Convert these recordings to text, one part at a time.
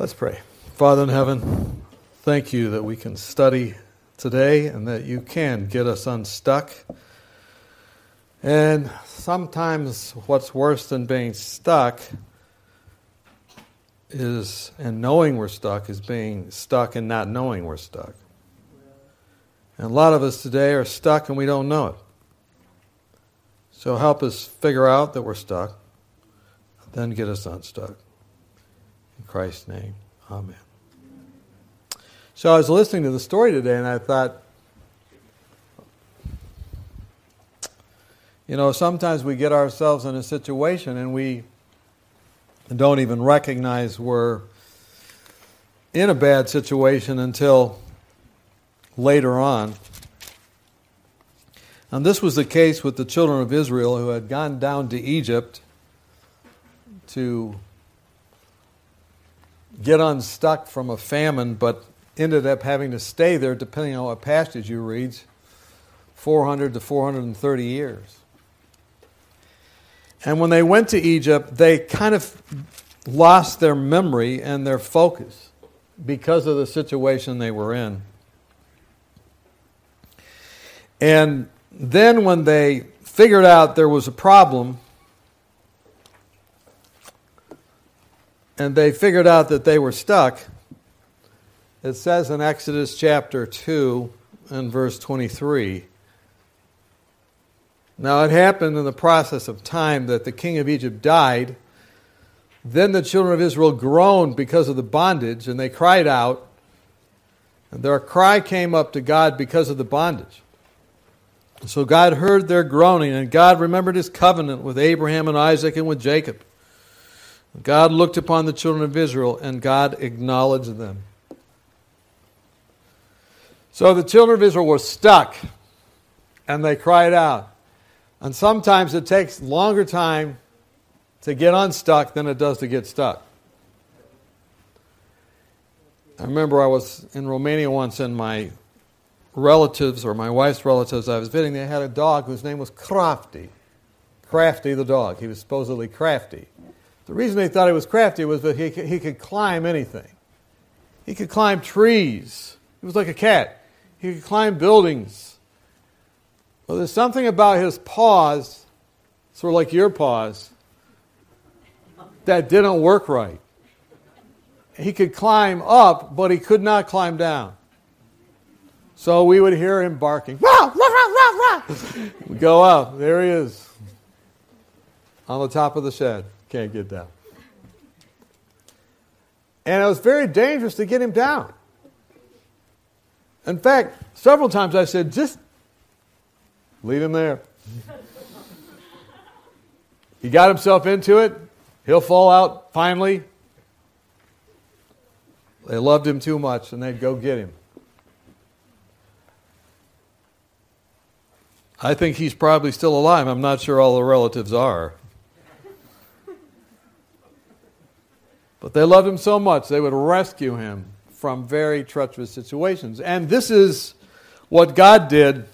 Let's pray. Father in heaven, thank you that we can study today and that you can get us unstuck. And sometimes what's worse than being stuck is, and knowing we're stuck, is being stuck and not knowing we're stuck. And a lot of us today are stuck and we don't know it. So help us figure out that we're stuck, then get us unstuck. In Christ's name, amen. So I was listening to the story today and I thought, you know, sometimes we get ourselves in a situation and we don't even recognize we're in a bad situation until later on. And this was the case with the children of Israel who had gone down to Egypt to get unstuck from a famine, but ended up having to stay there, depending on what passage you read, 400 to 430 years. And when they went to Egypt, they kind of lost their memory and their focus because of the situation they were in. And then when they figured out there was a problem, and they figured out that they were stuck, it says in Exodus chapter 2 and verse 23. Now it happened in the process of time that the king of Egypt died. Then the children of Israel groaned because of the bondage, and they cried out. And their cry came up to God because of the bondage. So God heard their groaning, and God remembered his covenant with Abraham and Isaac and with Jacob. God looked upon the children of Israel and God acknowledged them. So the children of Israel were stuck and they cried out. And sometimes it takes longer time to get unstuck than it does to get stuck. I remember I was in Romania once and my relatives or my wife's relatives I was visiting, they had a dog whose name was Crafty. Crafty the dog. He was supposedly crafty. The reason they thought he was crafty was that he he could climb anything. He could climb trees. He was like a cat. He could climb buildings. Well, there's something about his paws, sort of like your paws, that didn't work right. He could climb up, but he could not climb down. So we would hear him barking. we go up. There he is on the top of the shed. Can't get down. And it was very dangerous to get him down. In fact, several times I said, just leave him there. he got himself into it. He'll fall out finally. They loved him too much and they'd go get him. I think he's probably still alive. I'm not sure all the relatives are. But they loved him so much, they would rescue him from very treacherous situations. And this is what God did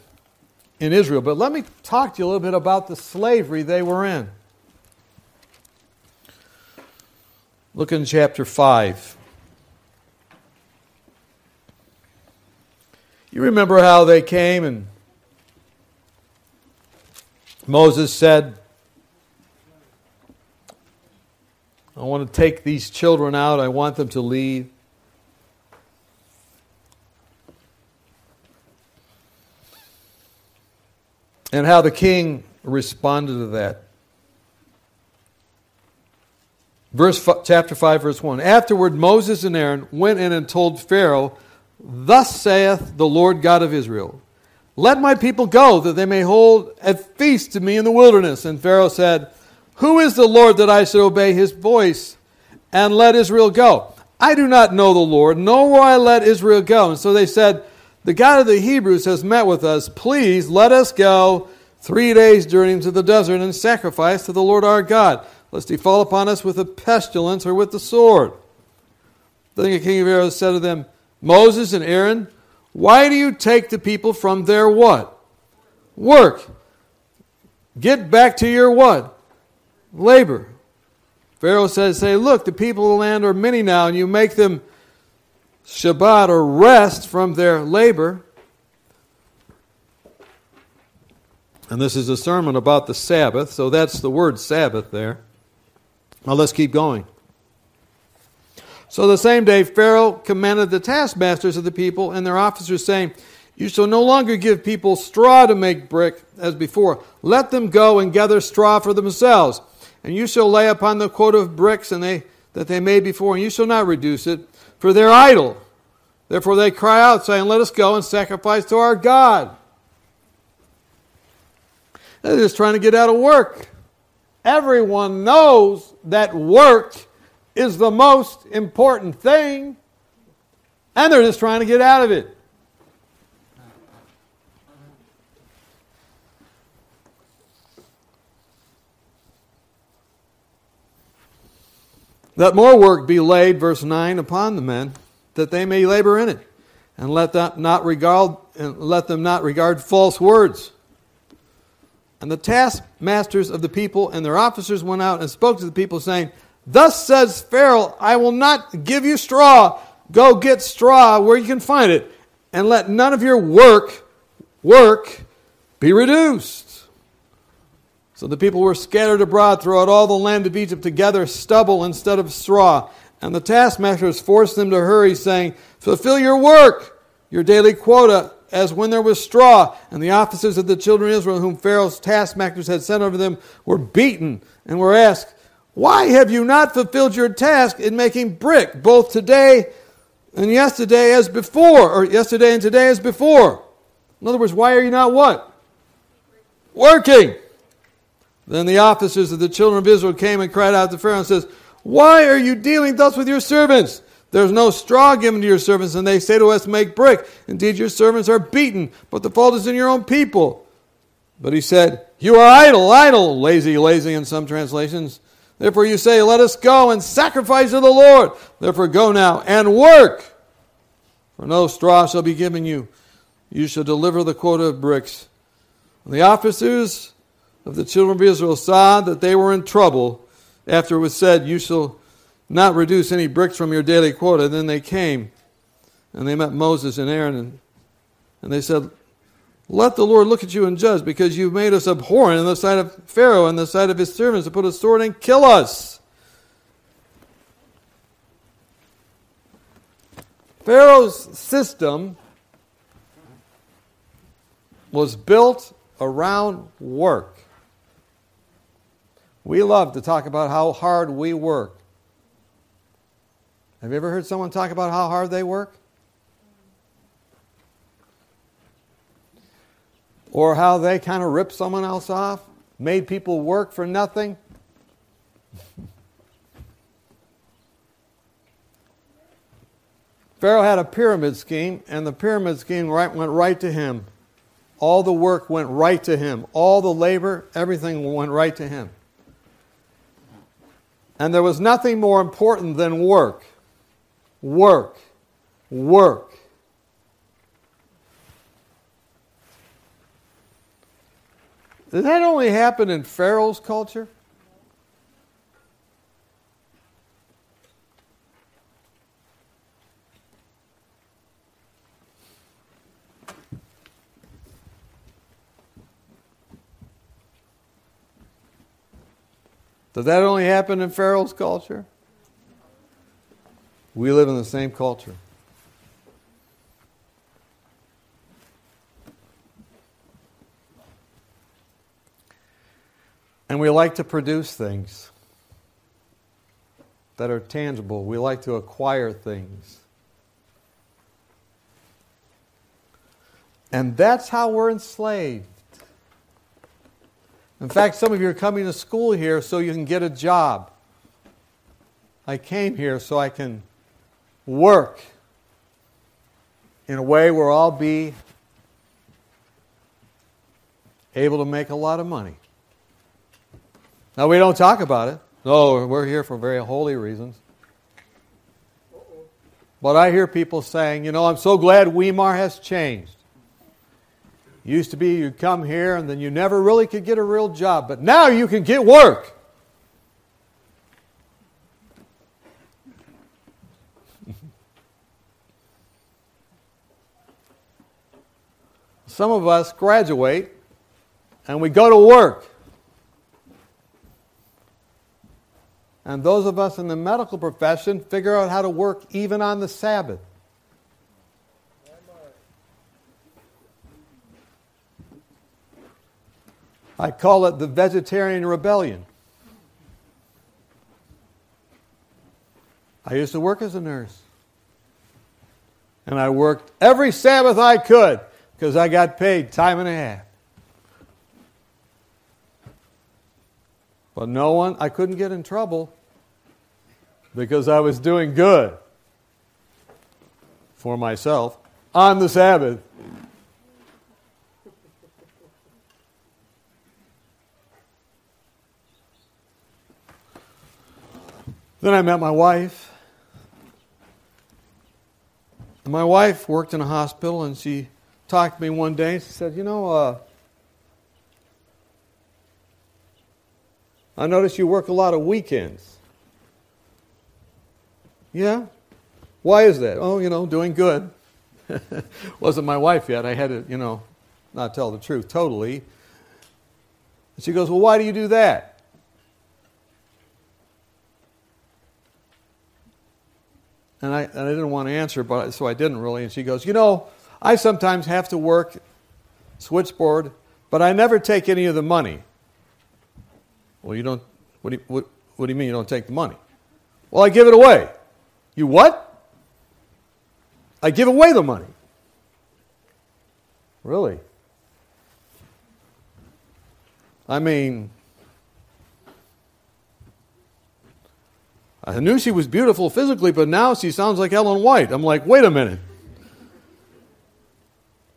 in Israel. But let me talk to you a little bit about the slavery they were in. Look in chapter 5. You remember how they came and Moses said, I want to take these children out. I want them to leave. And how the king responded to that. Verse chapter 5 verse 1. Afterward Moses and Aaron went in and told Pharaoh, "Thus saith the Lord God of Israel: Let my people go that they may hold a feast to me in the wilderness." And Pharaoh said, who is the Lord that I should obey his voice and let Israel go? I do not know the Lord, nor will I let Israel go. And so they said, The God of the Hebrews has met with us. Please let us go three days' journey into the desert and sacrifice to the Lord our God, lest he fall upon us with a pestilence or with the sword. Then the king of Pharaoh said to them, Moses and Aaron, why do you take the people from their what? Work. Get back to your what? Labor. Pharaoh says, Say, look, the people of the land are many now, and you make them Shabbat or rest from their labor. And this is a sermon about the Sabbath, so that's the word Sabbath there. Now let's keep going. So the same day, Pharaoh commanded the taskmasters of the people and their officers, saying, You shall no longer give people straw to make brick as before. Let them go and gather straw for themselves. And you shall lay upon the quota of bricks and they, that they made before, and you shall not reduce it, for they're idle. Therefore they cry out, saying, Let us go and sacrifice to our God. They're just trying to get out of work. Everyone knows that work is the most important thing, and they're just trying to get out of it. Let more work be laid, verse 9, upon the men, that they may labor in it, and let them not regard, and let them not regard false words and the taskmasters of the people and their officers went out and spoke to the people, saying, Thus says Pharaoh, I will not give you straw. Go get straw where you can find it, and let none of your work, work, be reduced. So the people were scattered abroad throughout all the land of Egypt to gather stubble instead of straw. And the taskmasters forced them to hurry, saying, Fulfill your work, your daily quota as when there was straw, and the officers of the children of Israel, whom Pharaoh's taskmasters had sent over them, were beaten and were asked, Why have you not fulfilled your task in making brick, both today and yesterday as before, or yesterday and today as before? In other words, why are you not what? Working. Then the officers of the children of Israel came and cried out to Pharaoh and says, Why are you dealing thus with your servants? There's no straw given to your servants, and they say to us, Make brick. Indeed, your servants are beaten, but the fault is in your own people. But he said, You are idle, idle, lazy, lazy in some translations. Therefore you say, Let us go and sacrifice to the Lord. Therefore go now and work. For no straw shall be given you. You shall deliver the quota of bricks. And the officers of the children of Israel saw that they were in trouble after it was said, You shall not reduce any bricks from your daily quota. Then they came and they met Moses and Aaron and, and they said, Let the Lord look at you and judge, because you've made us abhorrent in the sight of Pharaoh and the sight of his servants to put a sword and kill us. Pharaoh's system was built around work. We love to talk about how hard we work. Have you ever heard someone talk about how hard they work? Or how they kind of ripped someone else off, made people work for nothing? Pharaoh had a pyramid scheme, and the pyramid scheme right, went right to him. All the work went right to him. All the labor, everything went right to him. And there was nothing more important than work work, work. Did that only happen in Pharaoh's culture? Did that only happen in Pharaoh's culture? We live in the same culture. And we like to produce things that are tangible. We like to acquire things. And that's how we're enslaved. In fact, some of you are coming to school here so you can get a job. I came here so I can work in a way where I'll be able to make a lot of money. Now, we don't talk about it. No, we're here for very holy reasons. But I hear people saying, you know, I'm so glad Weimar has changed. Used to be you'd come here and then you never really could get a real job, but now you can get work. Some of us graduate and we go to work. And those of us in the medical profession figure out how to work even on the Sabbath. I call it the vegetarian rebellion. I used to work as a nurse. And I worked every Sabbath I could because I got paid time and a half. But no one, I couldn't get in trouble because I was doing good for myself on the Sabbath. Then I met my wife. And my wife worked in a hospital, and she talked to me one day. and She said, You know, uh, I notice you work a lot of weekends. Yeah? Why is that? Oh, you know, doing good. Wasn't my wife yet. I had to, you know, not tell the truth totally. And she goes, Well, why do you do that? And I, and I didn't want to answer, but so I didn't really. And she goes, You know, I sometimes have to work switchboard, but I never take any of the money. Well, you don't, what do you, what, what do you mean you don't take the money? Well, I give it away. You what? I give away the money. Really? I mean, I knew she was beautiful physically, but now she sounds like Ellen White. I'm like, wait a minute.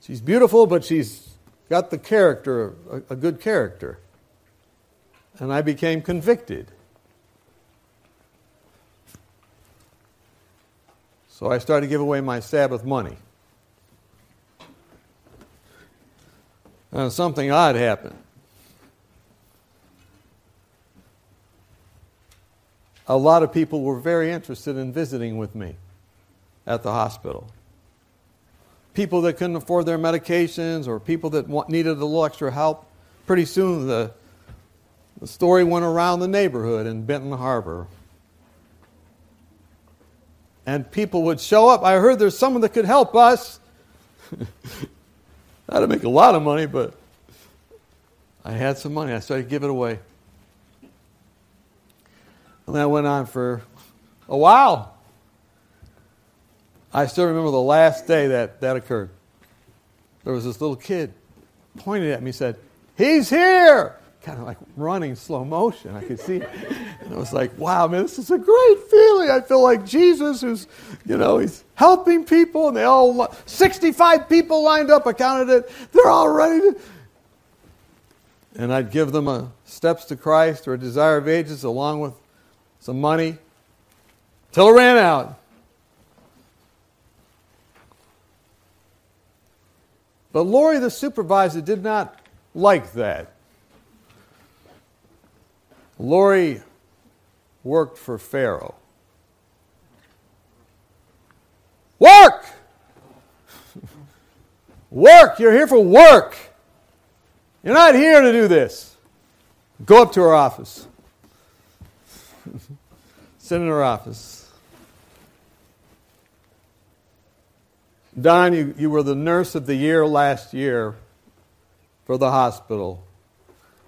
She's beautiful, but she's got the character, a, a good character and I became convicted. So I started to give away my Sabbath money. And something odd happened. A lot of people were very interested in visiting with me at the hospital. People that couldn't afford their medications or people that needed a little extra help. Pretty soon, the the story went around the neighborhood in Benton Harbor. And people would show up. I heard there's someone that could help us. That'd make a lot of money, but I had some money. I started to give it away. And that went on for a while. I still remember the last day that that occurred. There was this little kid pointed at me said, He's here! kind of like running slow motion. I could see. And I was like, wow, man, this is a great feeling. I feel like Jesus who's, you know, he's helping people and they all, 65 people lined up. I counted it. They're all ready to. And I'd give them a Steps to Christ or a Desire of Ages along with some money till it ran out. But Lori, the supervisor, did not like that. Lori worked for Pharaoh. Work! work! You're here for work. You're not here to do this. Go up to her office. Her office. Don, you, you were the nurse of the year last year for the hospital.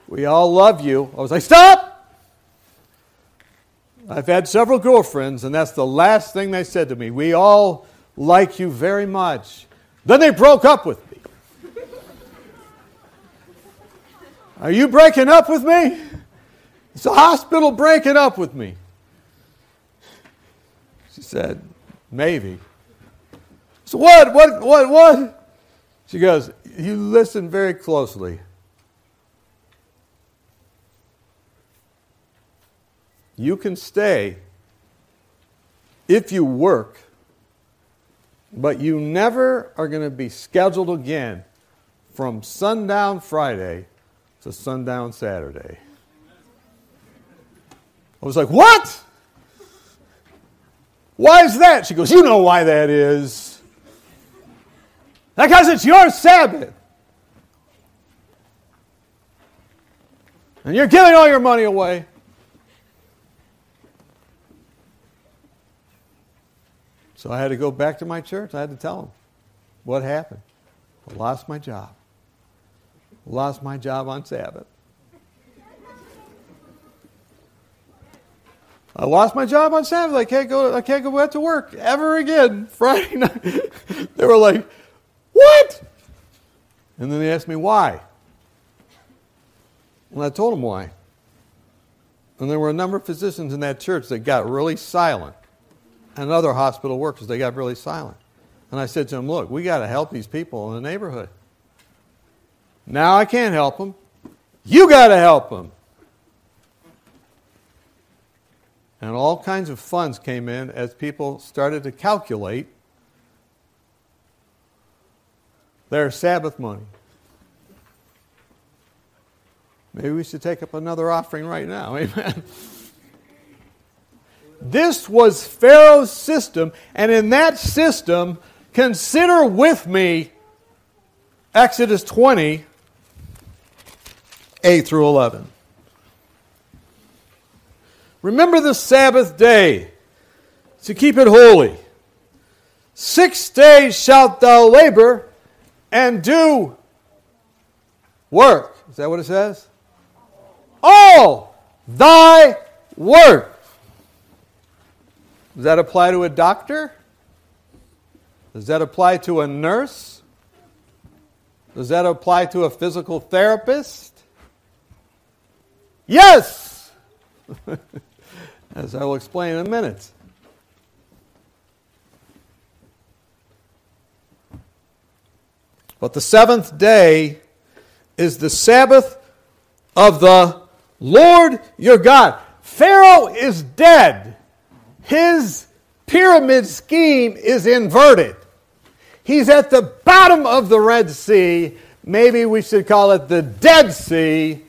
We all love you. I was like, stop! I've had several girlfriends, and that's the last thing they said to me. We all like you very much. Then they broke up with me. Are you breaking up with me? It's the hospital breaking up with me. She said, Maybe. So what? What? What? What? She goes, You listen very closely. You can stay if you work, but you never are going to be scheduled again from sundown Friday to sundown Saturday. I was like, What? Why is that? She goes, You know why that is. Because it's your Sabbath. And you're giving all your money away. So I had to go back to my church. I had to tell them what happened. I lost my job. I lost my job on Sabbath. I lost my job on Sabbath. I can't go. I can't go back to work ever again. Friday night, they were like, "What?" And then they asked me why. And I told them why. And there were a number of physicians in that church that got really silent, and other hospital workers they got really silent. And I said to them, "Look, we got to help these people in the neighborhood. Now I can't help them. You got to help them." And all kinds of funds came in as people started to calculate their Sabbath money. Maybe we should take up another offering right now. Amen. This was Pharaoh's system, and in that system, consider with me Exodus 20, 8 through 11. Remember the Sabbath day to keep it holy. Six days shalt thou labor and do work. Is that what it says? All thy work. Does that apply to a doctor? Does that apply to a nurse? Does that apply to a physical therapist? Yes! as I will explain in a minute. But the seventh day is the Sabbath of the Lord your God. Pharaoh is dead. His pyramid scheme is inverted. He's at the bottom of the Red Sea. Maybe we should call it the Dead Sea.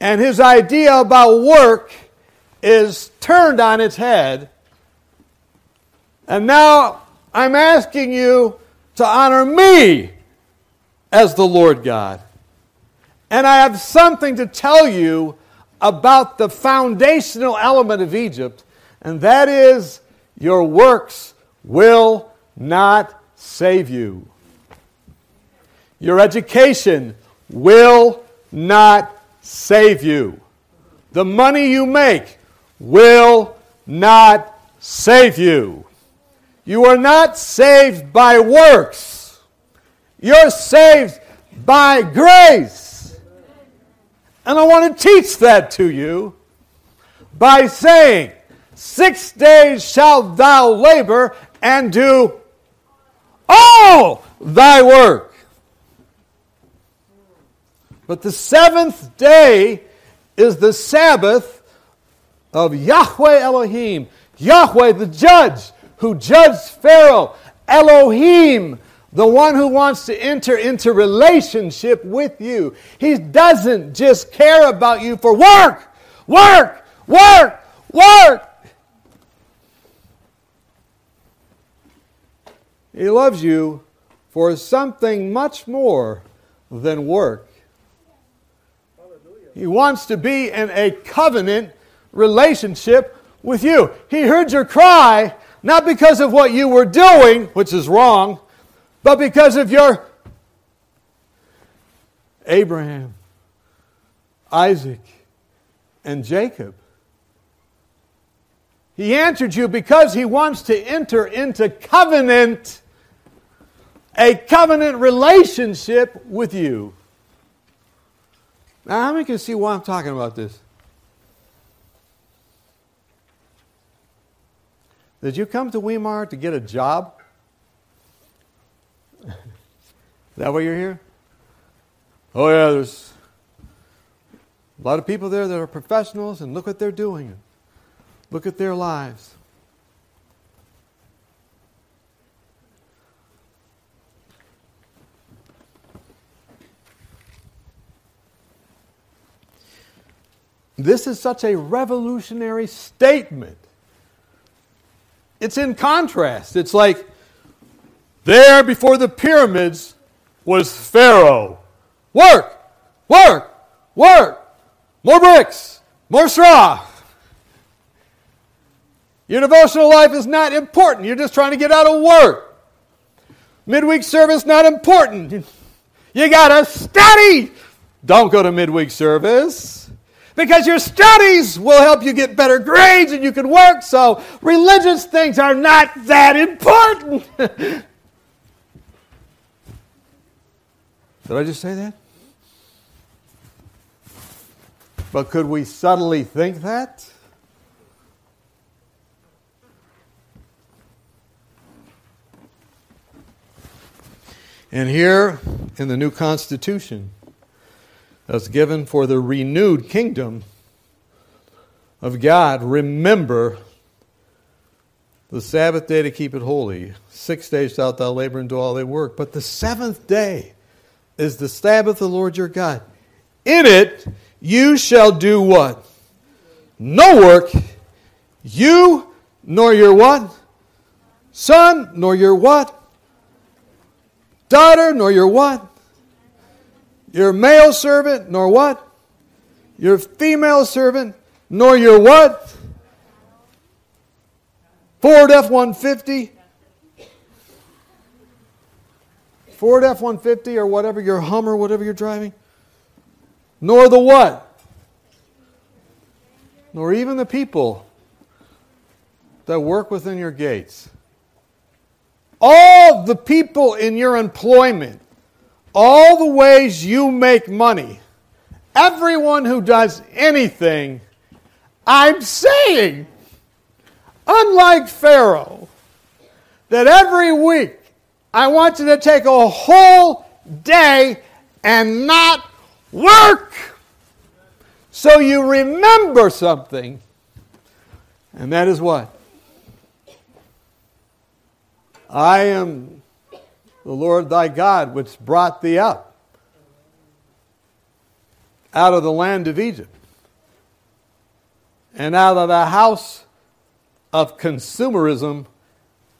And his idea about work is turned on its head. And now I'm asking you to honor me as the Lord God. And I have something to tell you about the foundational element of Egypt, and that is your works will not save you. Your education will not save you. The money you make will not save you. You are not saved by works. You're saved by grace. And I want to teach that to you by saying, Six days shalt thou labor and do all thy work. But the seventh day is the Sabbath of Yahweh Elohim, Yahweh the judge who judged Pharaoh, Elohim, the one who wants to enter into relationship with you. He doesn't just care about you for work, work, work, work. He loves you for something much more than work. He wants to be in a covenant relationship with you. He heard your cry, not because of what you were doing, which is wrong, but because of your Abraham, Isaac, and Jacob. He answered you because he wants to enter into covenant, a covenant relationship with you. Now, how many can see why I'm talking about this? Did you come to Weimar to get a job? Is that why you're here? Oh, yeah, there's a lot of people there that are professionals, and look what they're doing. Look at their lives. This is such a revolutionary statement it's in contrast. It's like there before the pyramids was Pharaoh. Work, work, work, more bricks, more straw. Your devotional life is not important. You're just trying to get out of work. Midweek service not important. You got to study. Don't go to midweek service because your studies will help you get better grades and you can work. So religious things are not that important. Did I just say that? But could we subtly think that? And here in the new Constitution that's given for the renewed kingdom of God, remember the Sabbath day to keep it holy. Six days shalt thou labor and do all thy work. But the seventh day is the Sabbath of the Lord your God. In it you shall do what? No work. You nor your what? Son, nor your what? daughter, nor your what? Your male servant, nor what? Your female servant, nor your what? Ford F 150. Ford F 150 or whatever, your Hummer, whatever you're driving. Nor the what? Nor even the people that work within your gates all the people in your employment, all the ways you make money, everyone who does anything, I'm saying, unlike Pharaoh, that every week I want you to take a whole day and not work. So you remember something. And that is what? I am the Lord thy God, which brought thee up out of the land of Egypt and out of the house of consumerism,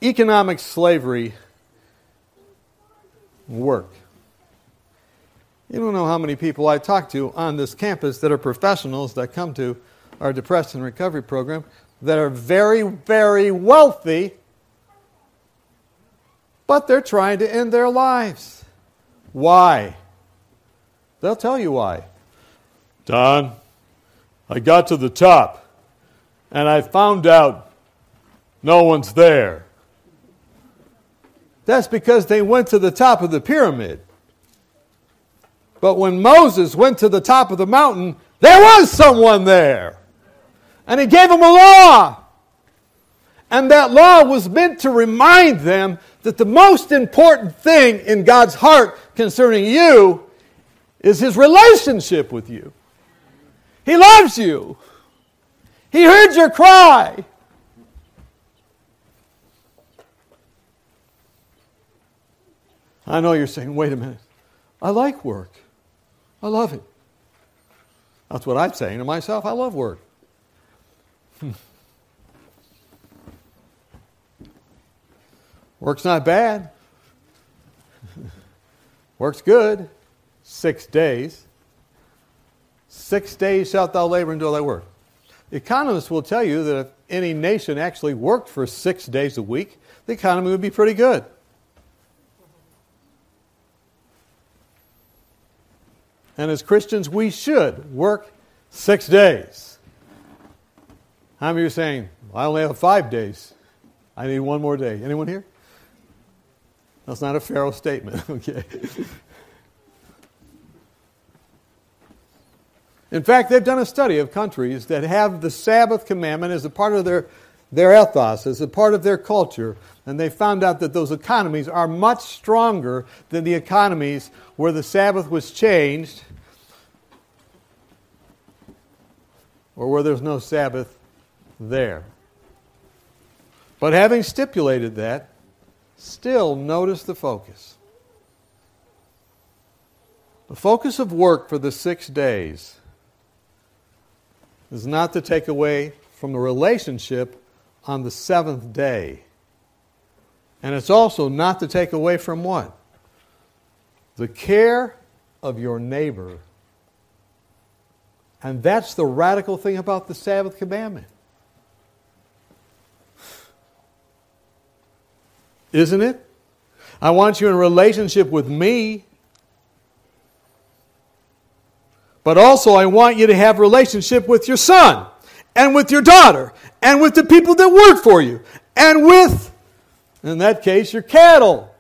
economic slavery, work. You don't know how many people I talk to on this campus that are professionals that come to our depression recovery program that are very, very wealthy but they're trying to end their lives. Why? They'll tell you why. Don, I got to the top and I found out no one's there. That's because they went to the top of the pyramid. But when Moses went to the top of the mountain, there was someone there. And he gave them a law. And that law was meant to remind them that the most important thing in God's heart concerning you is his relationship with you. He loves you. He heard your cry. I know you're saying, wait a minute. I like work. I love it. That's what I'm saying to myself. I love work. Work's not bad. Work's good. Six days. Six days shalt thou labor and do all thy work. Economists will tell you that if any nation actually worked for six days a week, the economy would be pretty good. And as Christians, we should work six days. How many are saying, I only have five days? I need one more day. Anyone here? That's not a Pharaoh statement, okay? In fact, they've done a study of countries that have the Sabbath commandment as a part of their, their ethos, as a part of their culture, and they found out that those economies are much stronger than the economies where the Sabbath was changed or where there's no Sabbath there. But having stipulated that, Still, notice the focus. The focus of work for the six days is not to take away from the relationship on the seventh day. And it's also not to take away from what? The care of your neighbor And that's the radical thing about the Sabbath commandment. Isn't it? I want you in relationship with me. But also I want you to have relationship with your son and with your daughter and with the people that work for you and with in that case your cattle.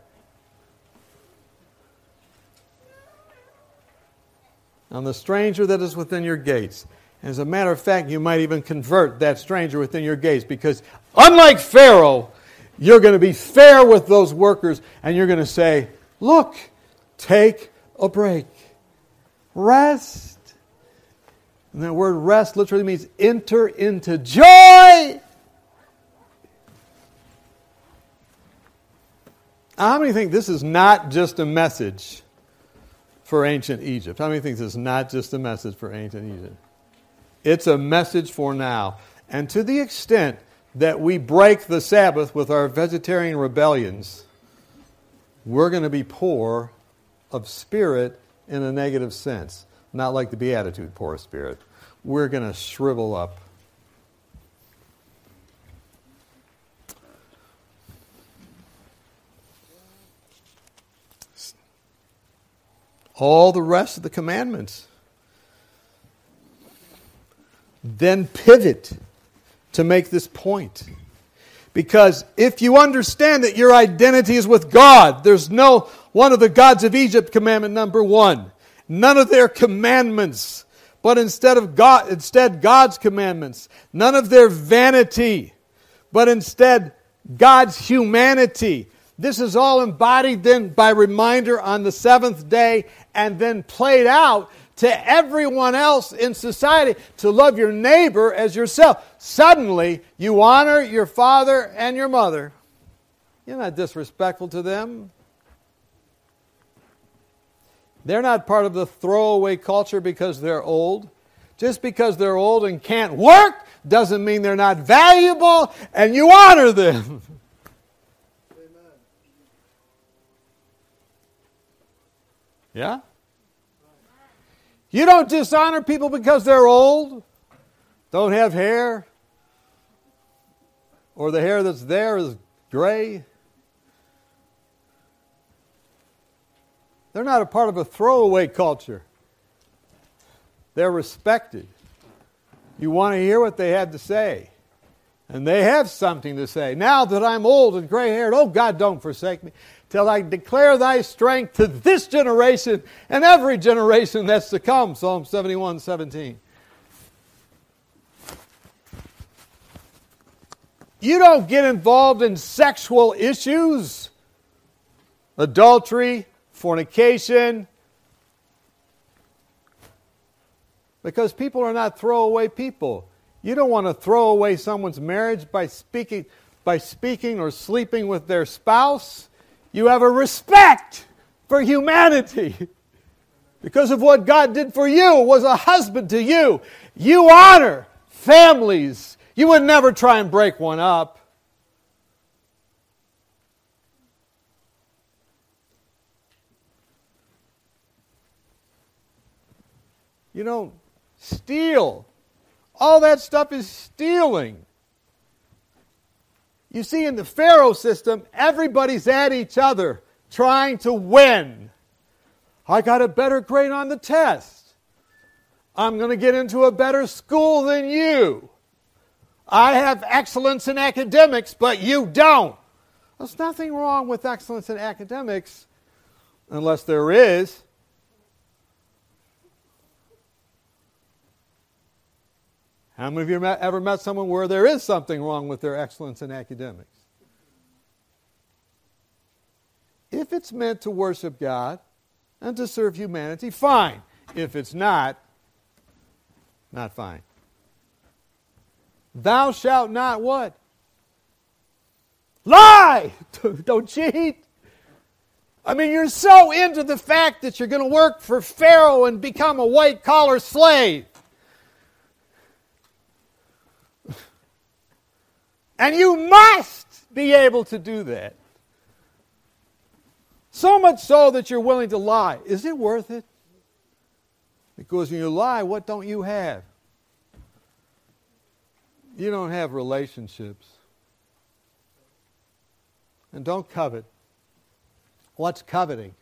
And the stranger that is within your gates. As a matter of fact, you might even convert that stranger within your gates because, unlike Pharaoh, you're going to be fair with those workers and you're going to say, Look, take a break, rest. And that word rest literally means enter into joy. How many think this is not just a message for ancient Egypt? How many think this is not just a message for ancient Egypt? It's a message for now. And to the extent that we break the Sabbath with our vegetarian rebellions, we're going to be poor of spirit in a negative sense. Not like the Beatitude, poor of spirit. We're going to shrivel up. All the rest of the commandments. Then pivot to make this point. Because if you understand that your identity is with God, there's no one of the gods of Egypt commandment number 1. None of their commandments, but instead of God instead God's commandments. None of their vanity, but instead God's humanity. This is all embodied then by reminder on the seventh day and then played out to everyone else in society to love your neighbor as yourself. Suddenly, you honor your father and your mother. You're not disrespectful to them. They're not part of the throwaway culture because they're old. Just because they're old and can't work doesn't mean they're not valuable and you honor them. Yeah? You don't dishonor people because they're old, don't have hair, or the hair that's there is gray. They're not a part of a throwaway culture. They're respected. You want to hear what they have to say. And they have something to say. Now that I'm old and gray haired, oh God, don't forsake me till I declare thy strength to this generation and every generation that's to come. Psalm 71 17. You don't get involved in sexual issues, adultery, fornication, because people are not throwaway people. You don't want to throw away someone's marriage by speaking, by speaking or sleeping with their spouse. You have a respect for humanity because of what God did for you, was a husband to you. You honor families. You would never try and break one up. You don't steal. All that stuff is stealing. You see, in the Pharaoh system, everybody's at each other trying to win. I got a better grade on the test. I'm going to get into a better school than you. I have excellence in academics, but you don't. There's nothing wrong with excellence in academics unless there is. How many of you ever met someone where there is something wrong with their excellence in academics? If it's meant to worship God and to serve humanity, fine. If it's not, not fine. Thou shalt not what? Lie! Don't cheat. I mean, you're so into the fact that you're going to work for Pharaoh and become a white collar slave. And you must be able to do that. So much so that you're willing to lie. Is it worth it? Because when you lie, what don't you have? You don't have relationships. And don't covet. What's coveting?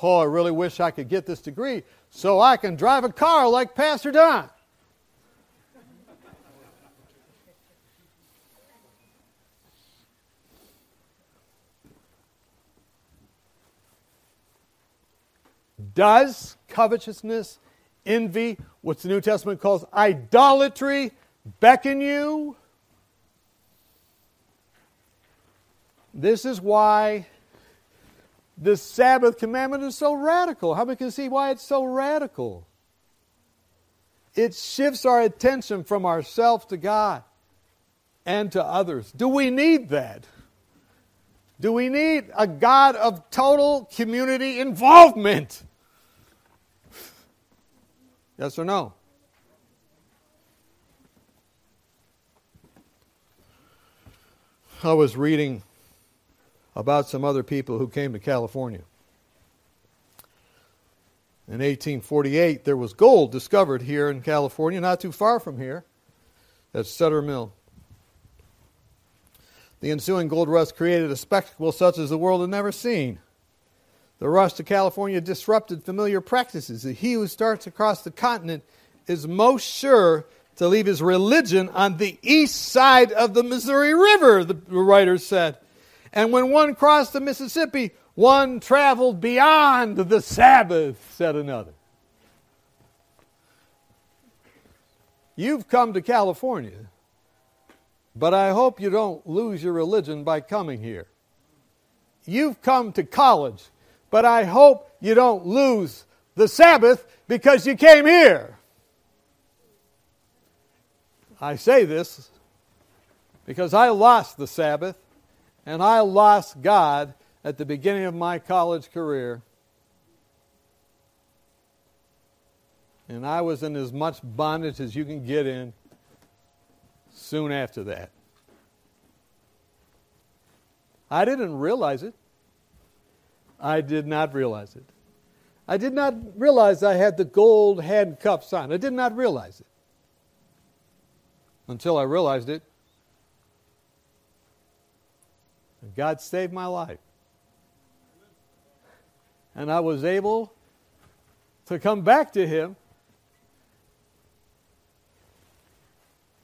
Oh, I really wish I could get this degree so I can drive a car like Pastor Don. Does covetousness, envy, what the New Testament calls idolatry, beckon you? This is why the Sabbath commandment is so radical. How many can see why it's so radical? It shifts our attention from ourselves to God and to others. Do we need that? Do we need a God of total community involvement? Yes or no? I was reading about some other people who came to California. In 1848, there was gold discovered here in California, not too far from here, at Sutter Mill. The ensuing gold rush created a spectacle such as the world had never seen. The rush to California disrupted familiar practices. He who starts across the continent is most sure to leave his religion on the east side of the Missouri River, the writer said. And when one crossed the Mississippi, one traveled beyond the Sabbath, said another. You've come to California, but I hope you don't lose your religion by coming here. You've come to college, but I hope you don't lose the Sabbath because you came here. I say this because I lost the Sabbath and I lost God at the beginning of my college career. And I was in as much bondage as you can get in soon after that. I didn't realize it. I did not realize it. I did not realize I had the gold handcuffs on. I did not realize it until I realized it God saved my life. And I was able to come back to Him.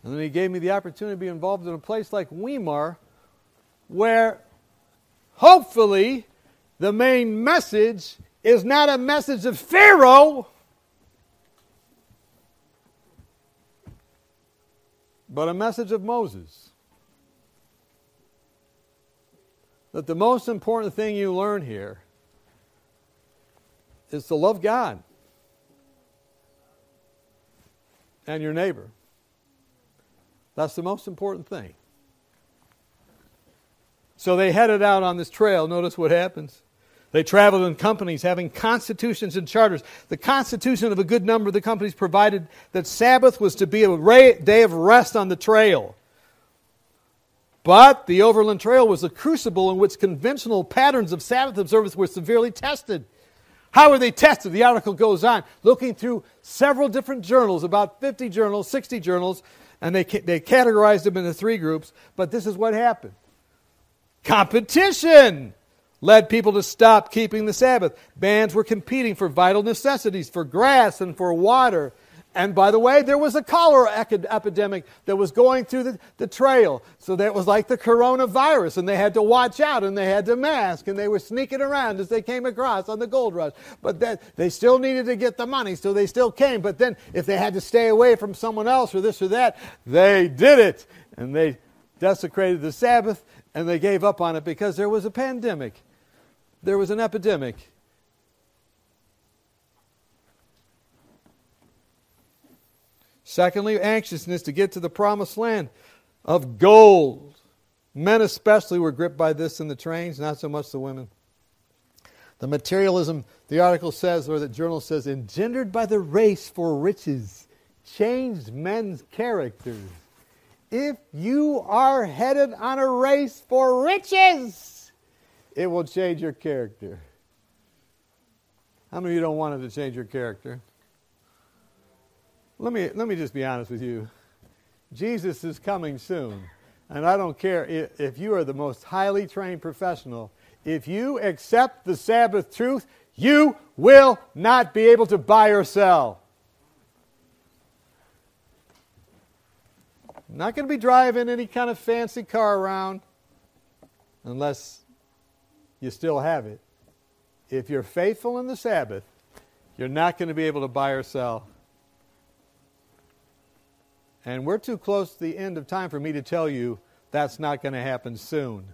And then He gave me the opportunity to be involved in a place like Weimar, where hopefully the main message is not a message of Pharaoh, but a message of Moses. that the most important thing you learn here is to love God and your neighbor. That's the most important thing. So they headed out on this trail. Notice what happens. They traveled in companies having constitutions and charters. The constitution of a good number of the companies provided that Sabbath was to be a day of rest on the trail. But the Overland Trail was a crucible in which conventional patterns of Sabbath observance were severely tested. How were they tested? The article goes on, looking through several different journals, about 50 journals, 60 journals, and they, they categorized them into three groups. But this is what happened competition led people to stop keeping the Sabbath. Bands were competing for vital necessities, for grass and for water. And by the way, there was a cholera epidemic that was going through the, the trail. So that was like the coronavirus, and they had to watch out and they had to mask and they were sneaking around as they came across on the gold rush. But then they still needed to get the money, so they still came. But then if they had to stay away from someone else or this or that, they did it. And they desecrated the Sabbath and they gave up on it because there was a pandemic, there was an epidemic Secondly, anxiousness to get to the promised land of gold. Men, especially, were gripped by this in the trains, not so much the women. The materialism, the article says, or the journal says, engendered by the race for riches, changed men's characters. If you are headed on a race for riches, it will change your character. How many of you don't want it to change your character? let me, let me just be honest with you. Jesus is coming soon. And I don't care if, you are the most highly trained professional, if you accept the Sabbath truth, you will not be able to buy or sell. Not going to be driving any kind of fancy car around unless you still have it. If you're faithful in the Sabbath, you're not going to be able to buy or sell. And we're too close to the end of time for me to tell you that's not going to happen soon.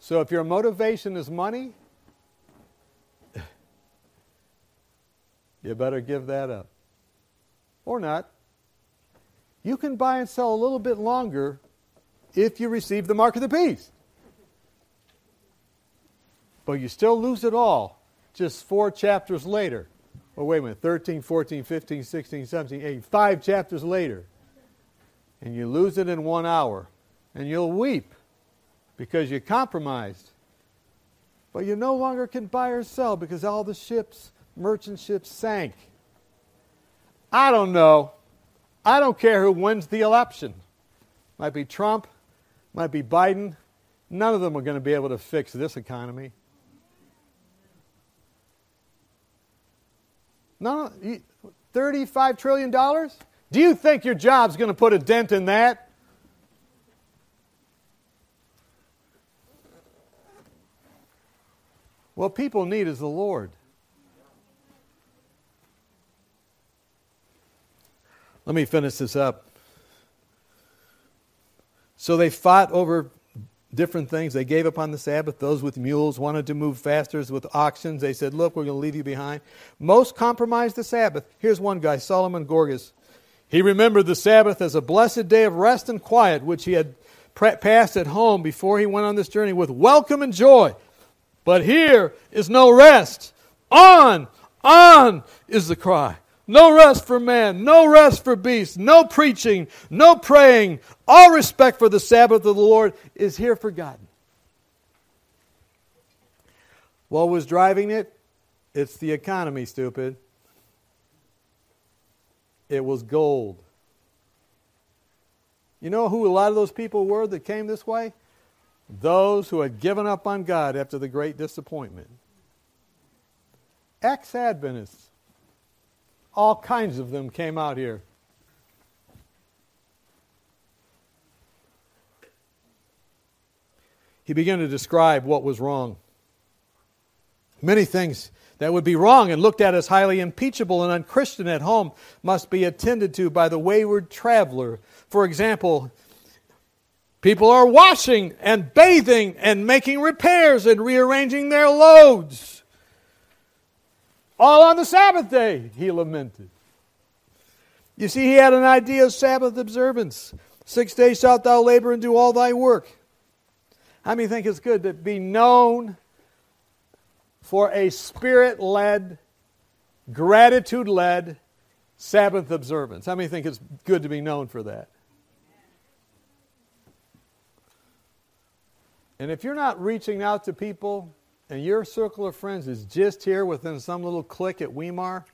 So if your motivation is money, you better give that up. Or not. You can buy and sell a little bit longer if you receive the mark of the beast. But you still lose it all just four chapters later. Oh, wait a minute 13, 14, 15, 16, 17, 18, five chapters later. And you lose it in one hour. And you'll weep because you compromised. But you no longer can buy or sell because all the ships, merchant ships, sank. I don't know. I don't care who wins the election. Might be Trump, might be Biden. None of them are going to be able to fix this economy. No, $35 trillion? Do you think your job's going to put a dent in that? What people need is the Lord. Let me finish this up. So they fought over different things. They gave up on the Sabbath. Those with mules wanted to move faster. With oxen, they said, Look, we're going to leave you behind. Most compromised the Sabbath. Here's one guy, Solomon Gorgas. He remembered the Sabbath as a blessed day of rest and quiet, which he had passed at home before he went on this journey with welcome and joy. But here is no rest. On, on is the cry. No rest for man, no rest for beast, no preaching, no praying. All respect for the Sabbath of the Lord is here forgotten. What was driving it? It's the economy, stupid. It was gold. You know who a lot of those people were that came this way? Those who had given up on God after the great disappointment. Ex Adventists. All kinds of them came out here. He began to describe what was wrong. Many things that would be wrong and looked at as highly impeachable and unchristian at home must be attended to by the wayward traveler. For example, people are washing and bathing and making repairs and rearranging their loads. All on the Sabbath day, he lamented. You see, he had an idea of Sabbath observance. Six days shalt thou labor and do all thy work. How many think it's good to be known for a spirit led, gratitude led Sabbath observance? How many think it's good to be known for that? And if you're not reaching out to people and your circle of friends is just here within some little clique at Weimar,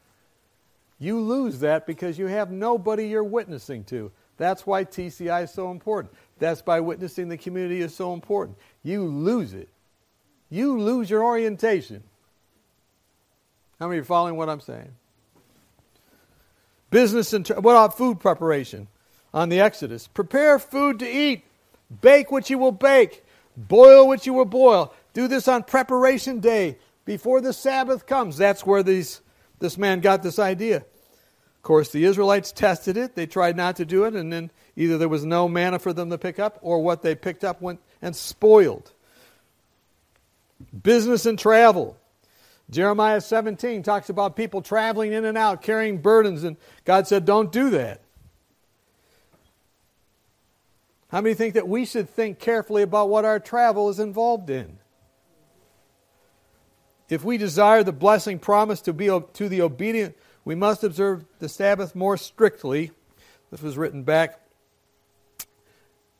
you lose that because you have nobody you're witnessing to. That's why TCI is so important. That's why witnessing the community is so important. You lose it. You lose your orientation. How many are following what I'm saying? Business and what about food preparation on the Exodus? Prepare food to eat. Bake what you will bake. Boil what you will boil. Do this on preparation day before the Sabbath comes. That's where these, this man got this idea. Of course, the Israelites tested it. They tried not to do it, and then either there was no manna for them to pick up, or what they picked up went and spoiled. Business and travel. Jeremiah 17 talks about people traveling in and out, carrying burdens, and God said, Don't do that. How many think that we should think carefully about what our travel is involved in? If we desire the blessing promised to be to the obedient, we must observe the Sabbath more strictly. This was written back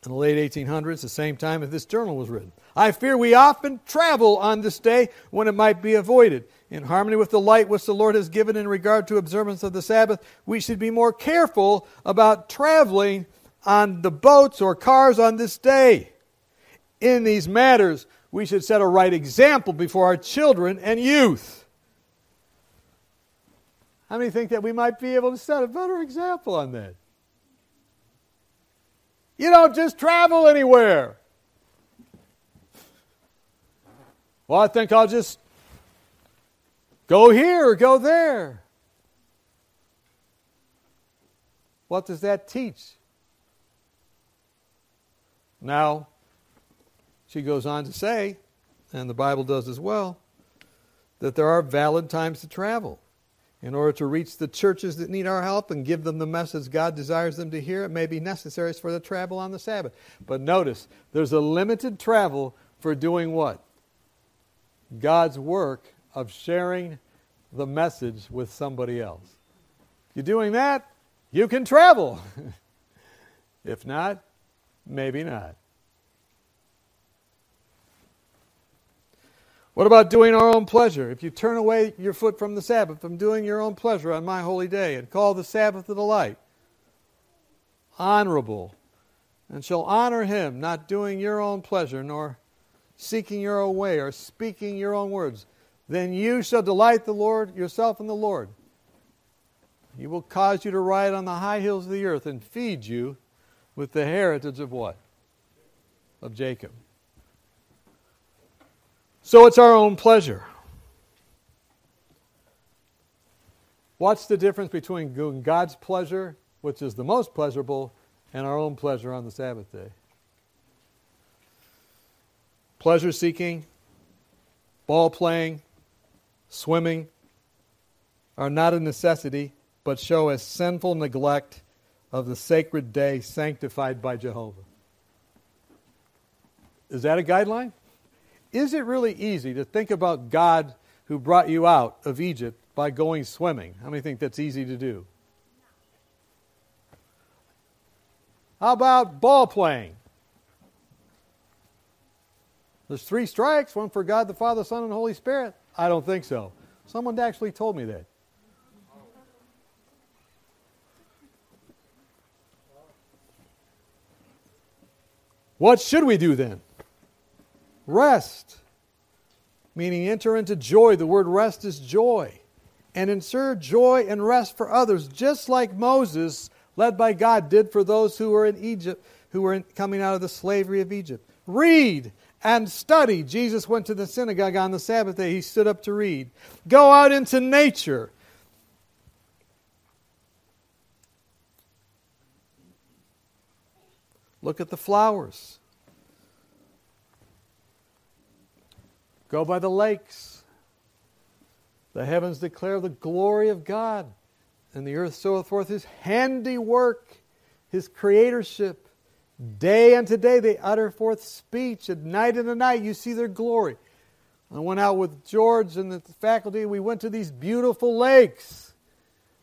in the late 1800s, the same time that this journal was written. I fear we often travel on this day when it might be avoided. In harmony with the light which the Lord has given in regard to observance of the Sabbath, we should be more careful about traveling on the boats or cars on this day. In these matters, we should set a right example before our children and youth. How many think that we might be able to set a better example on that? You don't just travel anywhere. Well, I think I'll just go here or go there. What does that teach? Now, she goes on to say, and the Bible does as well, that there are valid times to travel. In order to reach the churches that need our help and give them the message God desires them to hear, it may be necessary for the travel on the Sabbath. But notice, there's a limited travel for doing what? God's work of sharing the message with somebody else. If you're doing that, you can travel. if not, maybe not. What about doing our own pleasure? If you turn away your foot from the Sabbath, from doing your own pleasure on my holy day, and call the Sabbath a delight, honorable, and shall honor him, not doing your own pleasure, nor seeking your own way, or speaking your own words, then you shall delight the Lord yourself in the Lord. He will cause you to ride on the high hills of the earth and feed you with the heritage of what? Of Jacob. So it's our own pleasure. What's the difference between God's pleasure, which is the most pleasurable, and our own pleasure on the Sabbath day? Pleasure seeking, ball playing, swimming are not a necessity, but show a sinful neglect of the sacred day sanctified by Jehovah. Is that a guideline? Is it really easy to think about God who brought you out of Egypt by going swimming? How many think that's easy to do? How about ball playing? There's three strikes one for God the Father, Son, and Holy Spirit. I don't think so. Someone actually told me that. What should we do then? Rest, meaning enter into joy. The word rest is joy. And insert joy and rest for others, just like Moses, led by God, did for those who were in Egypt, who were in, coming out of the slavery of Egypt. Read and study. Jesus went to the synagogue on the Sabbath day. He stood up to read. Go out into nature. Look at the flowers. Go by the lakes. The heavens declare the glory of God, and the earth showeth forth his handiwork, his creatorship. Day unto day they utter forth speech, and night unto night you see their glory. I went out with George and the faculty. We went to these beautiful lakes.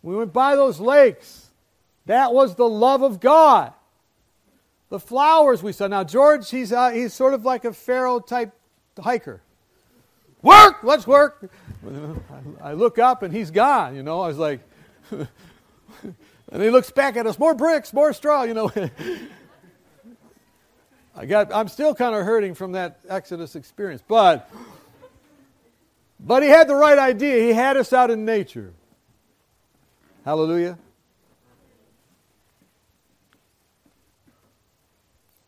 We went by those lakes. That was the love of God. The flowers we saw. Now, George, he's, uh, he's sort of like a Pharaoh type hiker. Work, let's work. I look up and he's gone, you know. I was like, and he looks back at us, more bricks, more straw, you know. I got, I'm still kind of hurting from that Exodus experience, but, but he had the right idea. He had us out in nature. Hallelujah.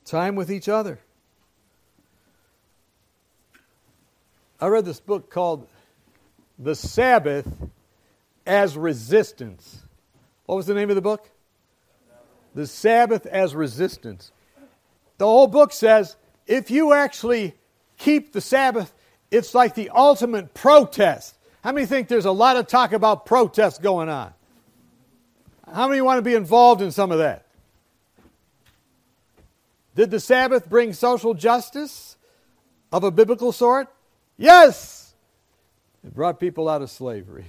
Time with each other. I read this book called The Sabbath as Resistance. What was the name of the book? The Sabbath as Resistance. The whole book says if you actually keep the Sabbath, it's like the ultimate protest. How many think there's a lot of talk about protests going on? How many want to be involved in some of that? Did the Sabbath bring social justice of a biblical sort? Yes! It brought people out of slavery.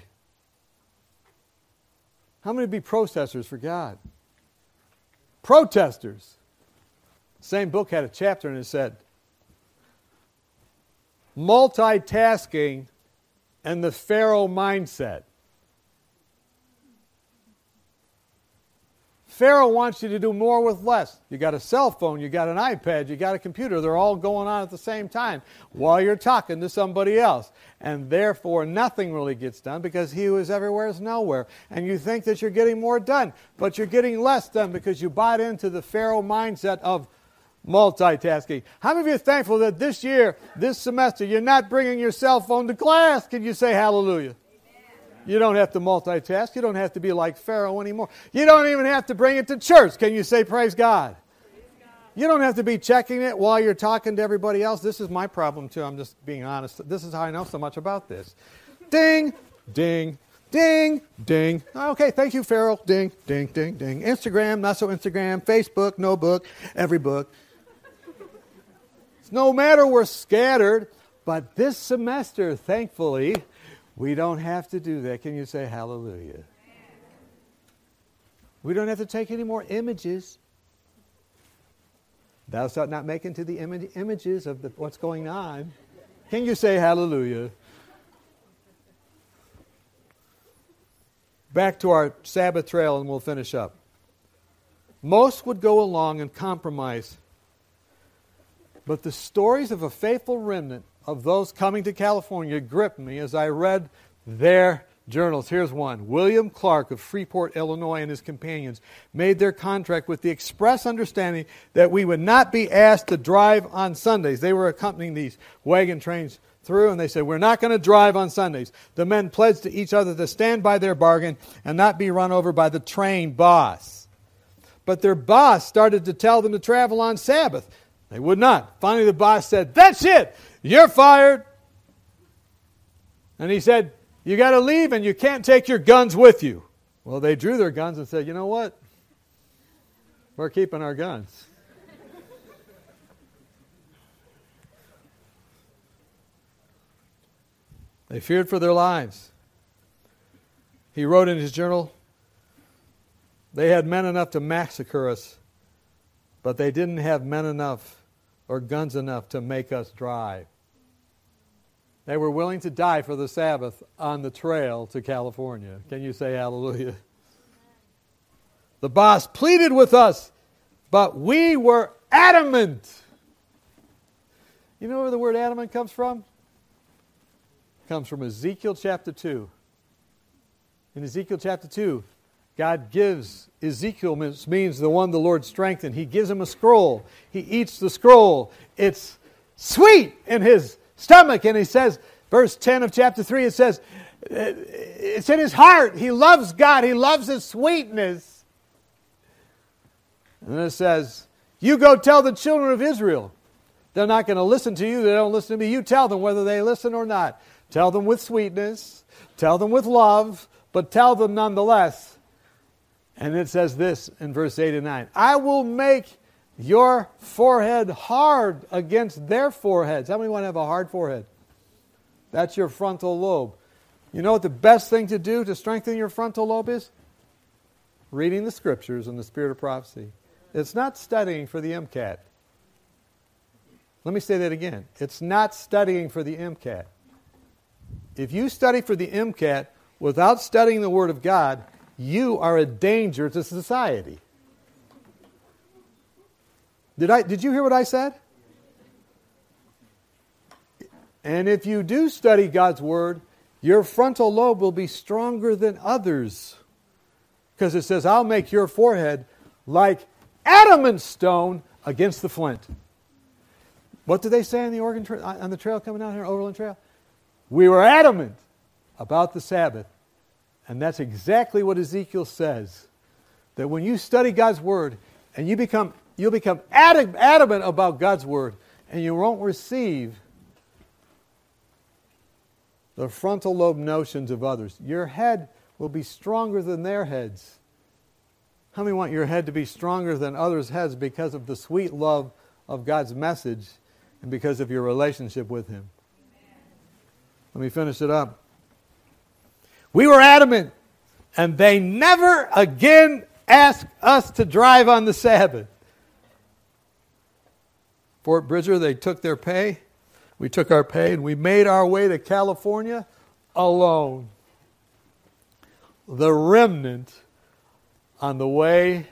How many be protesters for God? Protesters. Same book had a chapter and it said, Multitasking and the Pharaoh mindset. Pharaoh wants you to do more with less. You got a cell phone, you got an iPad, you got a computer. They're all going on at the same time while you're talking to somebody else. And therefore, nothing really gets done because he who is everywhere is nowhere. And you think that you're getting more done, but you're getting less done because you bought into the Pharaoh mindset of multitasking. How many of you are thankful that this year, this semester, you're not bringing your cell phone to class? Can you say hallelujah? You don't have to multitask. You don't have to be like Pharaoh anymore. You don't even have to bring it to church. Can you say praise God? You don't have to be checking it while you're talking to everybody else. This is my problem too. I'm just being honest. This is how I know so much about this. Ding, ding, ding, ding. Okay, thank you, Pharaoh. Ding, ding, ding, ding. Instagram, not so Instagram. Facebook, no book, every book. no matter we're scattered, but this semester, thankfully, we don't have to do that. Can you say hallelujah? We don't have to take any more images. Thou shalt not make into the Im- images of the, what's going on. Can you say hallelujah? Back to our Sabbath trail and we'll finish up. Most would go along and compromise, but the stories of a faithful remnant of those coming to California gripped me as I read their journals. Here's one William Clark of Freeport, Illinois, and his companions made their contract with the express understanding that we would not be asked to drive on Sundays. They were accompanying these wagon trains through, and they said, We're not going to drive on Sundays. The men pledged to each other to stand by their bargain and not be run over by the train boss. But their boss started to tell them to travel on Sabbath. They would not. Finally, the boss said, That's it. You're fired. And he said, You got to leave and you can't take your guns with you. Well, they drew their guns and said, You know what? We're keeping our guns. They feared for their lives. He wrote in his journal, They had men enough to massacre us, but they didn't have men enough or guns enough to make us drive. They were willing to die for the Sabbath on the trail to California. Can you say hallelujah? The boss pleaded with us, but we were adamant. You know where the word adamant comes from? It comes from Ezekiel chapter 2. In Ezekiel chapter 2, God gives Ezekiel means the one the Lord strengthened. He gives him a scroll. He eats the scroll. It's sweet in his stomach. And he says, verse 10 of chapter 3, it says, uh, it's in his heart. He loves God, he loves his sweetness. And then it says, You go tell the children of Israel. They're not going to listen to you, they don't listen to me. You tell them whether they listen or not. Tell them with sweetness, tell them with love, but tell them nonetheless. And it says this in verse 8 and 9 I will make your forehead hard against their foreheads. How many want to have a hard forehead? That's your frontal lobe. You know what the best thing to do to strengthen your frontal lobe is? Reading the scriptures and the spirit of prophecy. It's not studying for the MCAT. Let me say that again. It's not studying for the MCAT. If you study for the MCAT without studying the Word of God, you are a danger to society. Did, I, did you hear what I said? And if you do study God's Word, your frontal lobe will be stronger than others. Because it says, I'll make your forehead like adamant stone against the flint. What did they say on the Oregon tra- on the trail coming out here, Overland Trail? We were adamant about the Sabbath. And that's exactly what Ezekiel says. That when you study God's Word and you become you'll become adamant about God's word and you won't receive the frontal lobe notions of others. Your head will be stronger than their heads. How many want your head to be stronger than others' heads because of the sweet love of God's message and because of your relationship with Him? Let me finish it up. We were adamant, and they never again asked us to drive on the Sabbath. Fort Bridger, they took their pay. We took our pay and we made our way to California alone. The remnant on the way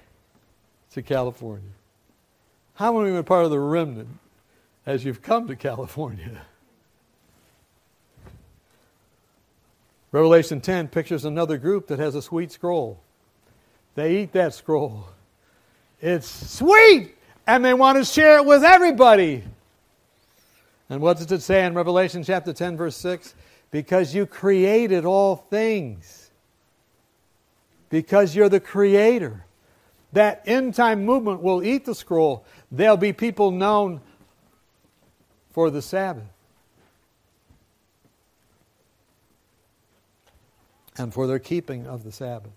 to California. How many of you part of the remnant as you've come to California? Revelation 10 pictures another group that has a sweet scroll. They eat that scroll. It's sweet, and they want to share it with everybody. And what does it say in Revelation chapter 10, verse 6? Because you created all things. Because you're the creator. That end time movement will eat the scroll. There'll be people known for the Sabbath. And for their keeping of the Sabbath.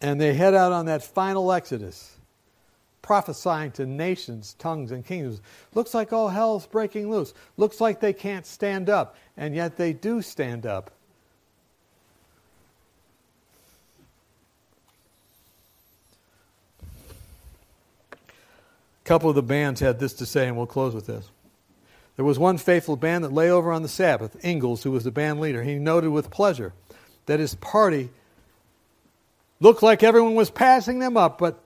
And they head out on that final exodus, prophesying to nations, tongues, and kingdoms. Looks like all hell's breaking loose. Looks like they can't stand up, and yet they do stand up. A couple of the bands had this to say, and we'll close with this. There was one faithful band that lay over on the Sabbath, Ingalls, who was the band leader. He noted with pleasure that his party Looked like everyone was passing them up, but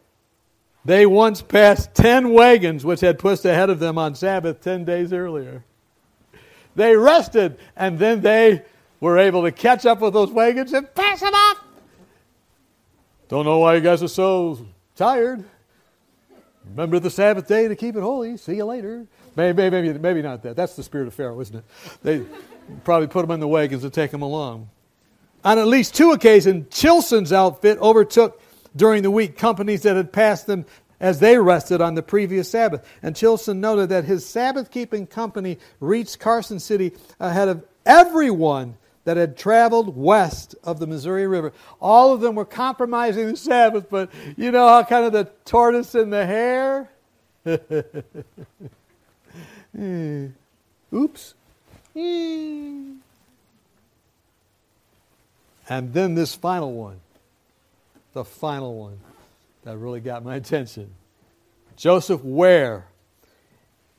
they once passed 10 wagons which had pushed ahead of them on Sabbath 10 days earlier. They rested, and then they were able to catch up with those wagons and pass them off. Don't know why you guys are so tired. Remember the Sabbath day to keep it holy. See you later. Maybe, maybe, maybe not that. That's the spirit of Pharaoh, isn't it? They probably put them in the wagons to take them along. On at least two occasions, Chilson's outfit overtook during the week companies that had passed them as they rested on the previous Sabbath. And Chilson noted that his Sabbath keeping company reached Carson City ahead of everyone that had traveled west of the Missouri River. All of them were compromising the Sabbath, but you know how kind of the tortoise and the hare? Oops. And then this final one, the final one that really got my attention Joseph Ware,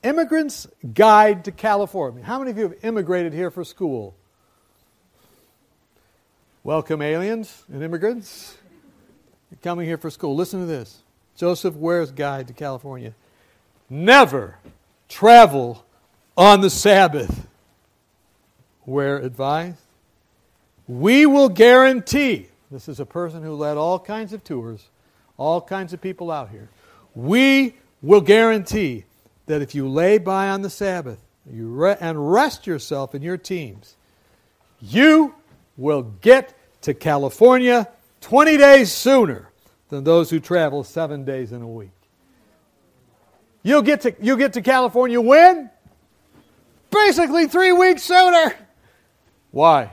Immigrant's Guide to California. How many of you have immigrated here for school? Welcome, aliens and immigrants. You're coming here for school. Listen to this Joseph Ware's Guide to California. Never travel on the Sabbath. Ware advised we will guarantee, this is a person who led all kinds of tours, all kinds of people out here. We will guarantee that if you lay by on the Sabbath you and rest yourself and your teams, you will get to California 20 days sooner than those who travel seven days in a week. You'll get to, you'll get to California when? Basically, three weeks sooner. Why?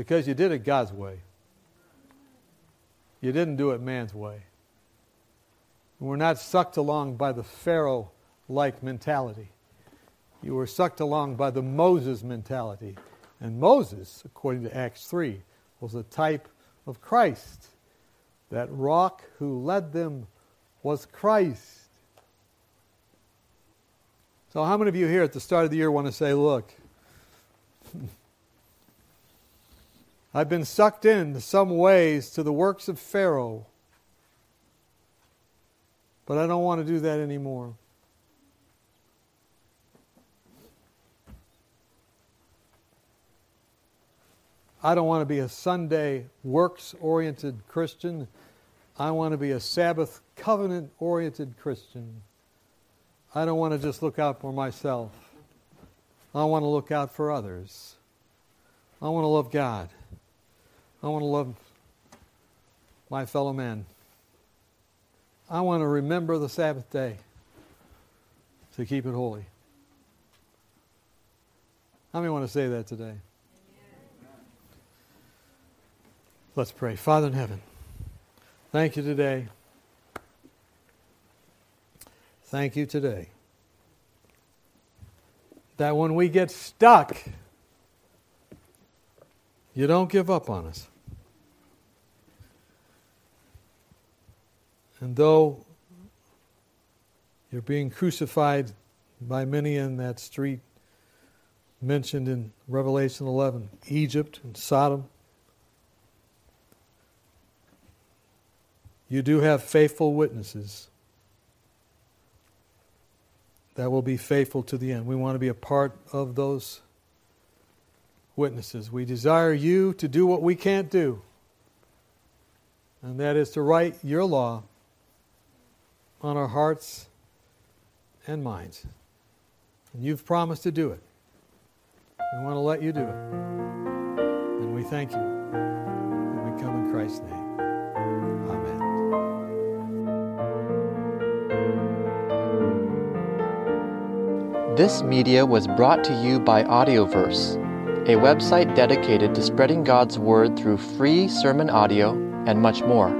Because you did it God's way. You didn't do it man's way. we're not sucked along by the Pharaoh like mentality. You were sucked along by the Moses mentality. And Moses, according to Acts 3, was a type of Christ. That rock who led them was Christ. So, how many of you here at the start of the year want to say, look, I've been sucked in some ways to the works of Pharaoh, but I don't want to do that anymore. I don't want to be a Sunday works oriented Christian. I want to be a Sabbath covenant oriented Christian. I don't want to just look out for myself. I want to look out for others. I want to love God. I want to love my fellow men. I want to remember the Sabbath day to keep it holy. How many want to say that today? Let's pray. Father in heaven, thank you today. Thank you today. That when we get stuck, you don't give up on us. And though you're being crucified by many in that street mentioned in Revelation 11, Egypt and Sodom, you do have faithful witnesses that will be faithful to the end. We want to be a part of those witnesses. We desire you to do what we can't do, and that is to write your law on our hearts and minds. And you've promised to do it. We want to let you do it. And we thank you. And we come in Christ's name. Amen. This media was brought to you by Audioverse, a website dedicated to spreading God's Word through free sermon audio and much more.